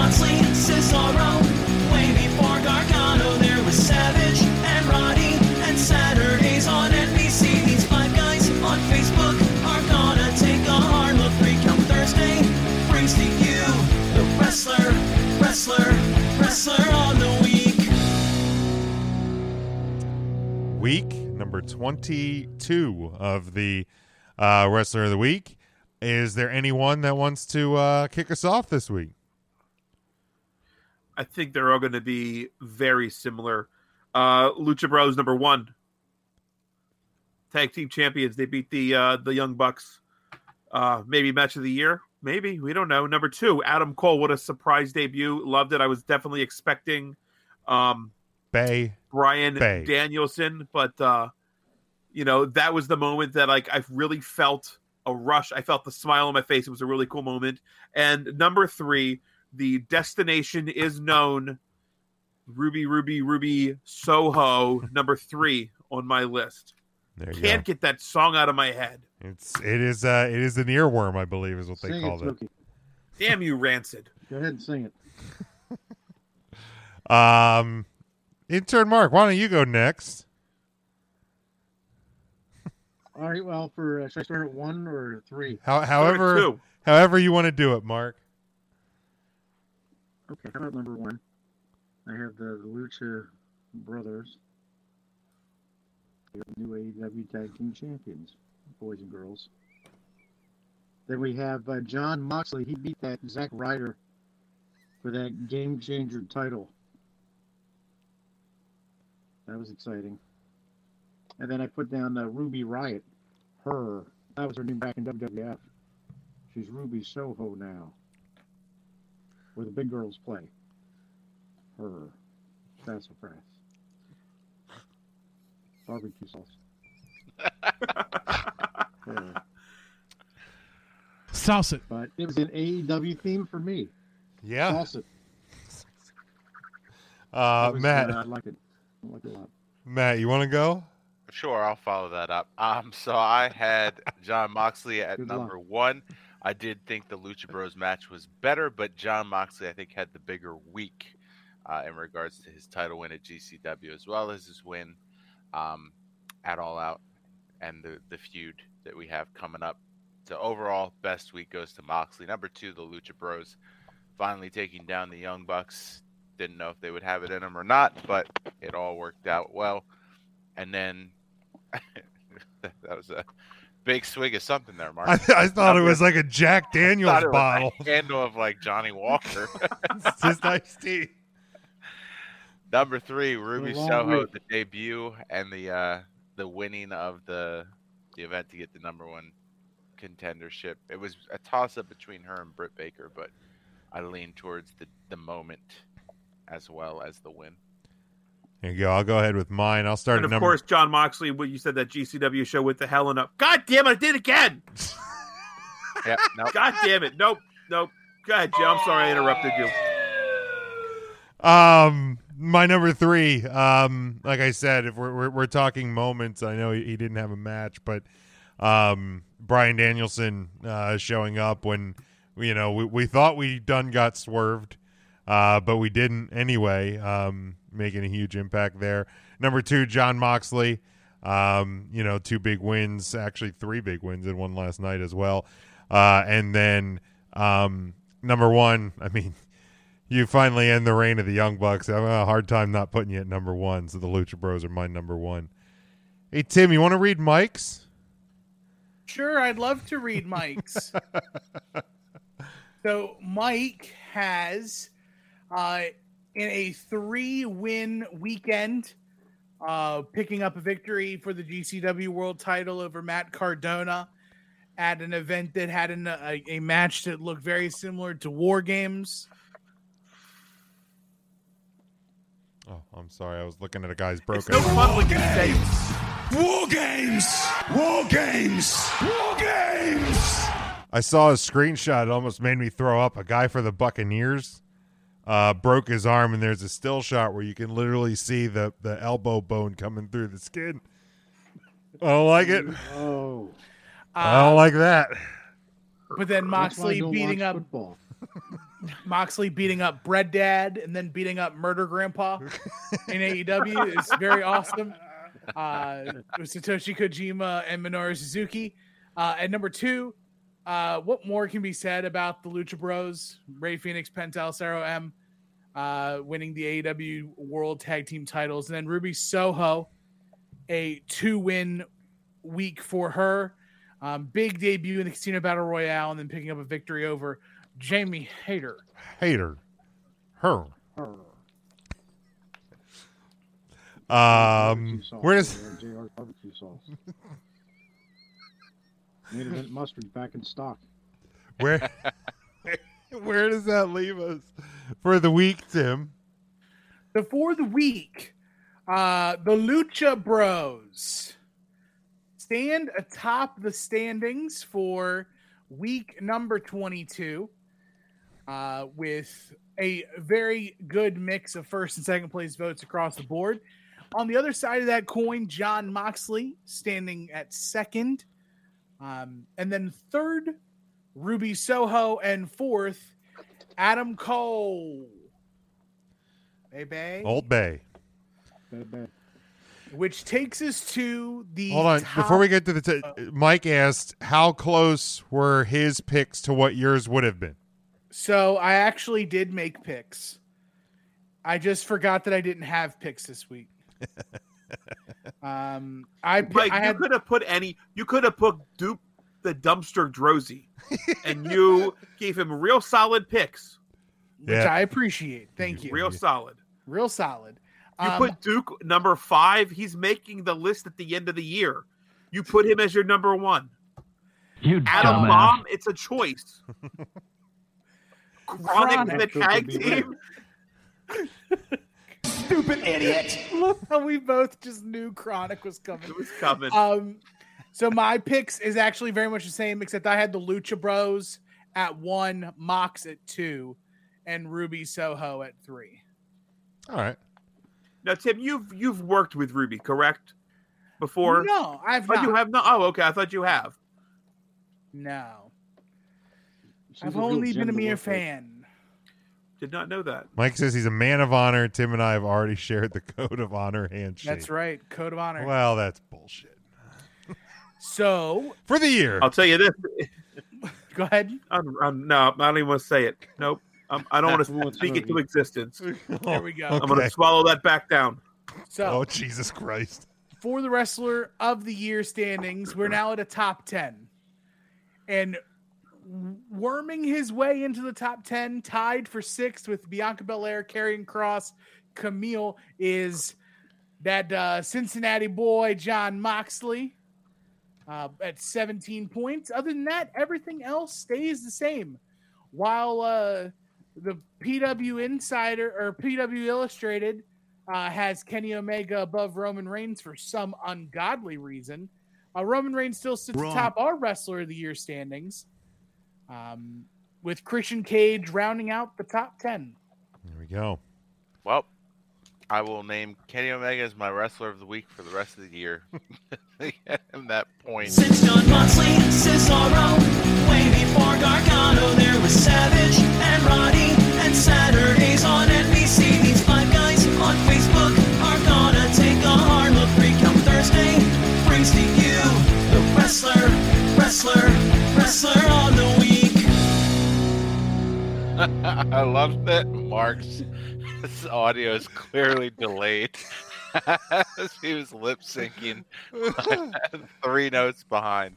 Moxley, Cesaro. Way before Gargano, there was Savage and Roddy. And Saturdays on NBC, these five guys on Facebook are gonna take a hard look. Recount Thursday brings to you the wrestler, wrestler, wrestler on the week. week number 22 of the uh, wrestler of the week is there anyone that wants to uh, kick us off this week I think they're all going to be very similar. Uh, Lucha Bros number one, tag team champions. They beat the uh, the Young Bucks. Uh, maybe match of the year. Maybe we don't know. Number two, Adam Cole. What a surprise debut! Loved it. I was definitely expecting um, bay Bryan Bay. Danielson, but uh, you know that was the moment that like I really felt a rush. I felt the smile on my face. It was a really cool moment. And number three, the destination is known. Ruby, Ruby, Ruby, Soho, number three on my list. there you Can't go get that song out of my head. it's it is uh it is an earworm i believe is what they call it, it Damn you, Rancid. Go ahead and sing it. um intern mark why don't you go next All right. Well, for uh, should I start at one or three? How, however however you want to do it mark Okay. How about number one? I have the, Lucha Brothers, the new AEW Tag Team Champions, boys and girls. Then we have uh, Jon Moxley. He beat that Zack Ryder for that Game Changer title. That was exciting. And then I put down uh, Ruby Riott. Her. That was her name back in WWF. She's Ruby Soho now. Where the big girls play. Her. Sassafras. Barbecue sauce. Her. Sauce it. But it was an AEW theme for me. yeah Sauce it. uh was, matt uh, I like it. I like it a lot. matt you want to go Sure, I'll follow that up. Um, so I had Jon Moxley at Good luck. number one. I did think the Lucha Bros match was better, but Jon Moxley I think had the bigger week uh, in regards to his title win at GCW as well as his win um, at All Out and the the feud that we have coming up. So overall, best week goes to Moxley. Number two, the Lucha Bros, finally taking down the Young Bucks. Didn't know if they would have it in them or not, but it all worked out well. And then that was a big swig of something there, Mark. I, I thought it was like a jack daniels Thought it was bottle a handle of like Johnnie Walker. it's just iced tea Number three, Ruby Soho, week. the debut and the uh, the winning of the the event to get the number one contendership. It was a toss up between her and Britt Baker, but I lean towards the the moment as well as the win. There you go i'll go ahead with mine i'll start And of number course, Jon Moxley, what you said that GCW show with the Helen up. God damn it, I did it again. Yeah, no, God damn it. Nope, nope. Go ahead, Jay. I'm sorry I interrupted you. Um, my number three. Um, like I said, if we're we're, we're talking moments, I know he, he didn't have a match, but um, Bryan Danielson uh, showing up when you know we, we thought we done got swerved, uh, but we didn't anyway. Um, making a huge impact there. Number two, Jon Moxley. Um, you know, two big wins, actually three big wins in one last night as well. Uh, and then um, number one, I mean, you finally end the reign of the Young Bucks. I have a hard time not putting you at number one. So the Lucha Bros are my number one. Hey Tim, you want to read Mike's? Sure, I'd love to read Mike's. so Mike has uh, in a three-win weekend, uh, picking up a victory for the GCW World Title over Matt Cardona at an event that had an, a, a match that looked very similar to War Games. Oh, I'm sorry. I was looking at a guy's It's broken. no fun when you say War games! War games! War games! I saw a screenshot. It almost made me throw up. A guy for the Buccaneers uh, broke his arm, and there's a still shot where you can literally see the, the elbow bone coming through the skin. I don't like it. Oh. I don't like that. But then That's why I Moxley beating up. Moxley beating up Bread Dad and then beating up Murder Grandpa in AEW is very awesome. Uh, with Satoshi Kojima and Minoru Suzuki. Uh, at number two, uh, what more can be said about the Lucha Bros? Rey Fenix, Penta El Zero M, uh, winning the AEW World Tag Team titles, and then Ruby Soho, a two-win week for her. Um, big debut in the Casino Battle Royale, and then picking up a victory over Jamie Hayter. Hater. Her. Her. Um, Barbecue sauce where does over JR barbecue sauce? Made it mustard back in stock. where where does that leave us for the week, Tim? So for the week, uh, the Lucha Bros stand atop the standings for week number 22 uh, with a very good mix of first and second place votes across the board. On the other side of that coin, Jon Moxley standing at second. Um, and then third, Ruby Soho. And fourth, Adam Cole. Baby. Old Bay. Bad, bad. which takes us to the Hold on. Before we get to the t- Mike asked how close were his picks to what yours would have been. so i actually did make picks i just forgot that i didn't have picks this week um i, pi- Mike, I you could have put any. You could have put Duke the dumpster Droese, and you gave him real solid picks. which Yeah. i appreciate thank you Real solid. real solid You Um, put Duke number five. He's making the list at the end of the year. You put him as your number one. You Adam dumbass. Bomb, it's a choice. Kronik in the Kronik. tag team. Stupid idiot. look how we both just knew Kronik was coming It was coming. um so my picks is actually very much the same except i had the lucha bros at one mox at two and ruby soho at three All right. Now, Tim, you've you've worked with Ruby, correct? Before? no i've Oh, not you have not. Oh, okay. I thought you have. no She's I've only been a mere fan. Did not know that. Mike says he's a man of honor. Tim and I have already shared the code of honor handshake. That's right. Code of honor. Well, that's bullshit. So For the year. I'll tell you this. go ahead. I'm, I'm, no, I don't even want to say it. Nope. Um, I don't want to speak it to existence. There we go. I'm going to swallow that back down. So Oh, Jesus Christ. for the wrestler of the year standings, we're now at a top 10. And worming his way into the top 10, tied for sixth with Bianca Belair, Karrion Kross, Camille, is that uh, Cincinnati boy, Jon Moxley, uh, at 17 points. Other than that, everything else stays the same. While uh, the PW Insider or PW Illustrated uh, has Kenny Omega above Roman Reigns for some ungodly reason. Uh, Roman Reigns still sits Wrong. atop our Wrestler of the Year standings, um, with Christian Cage rounding out the top 10. There we go. Well, I will name Kenny Omega as my wrestler of the week for the rest of the year. Get I love that Mark's audio is clearly delayed. As he was lip syncing three notes behind.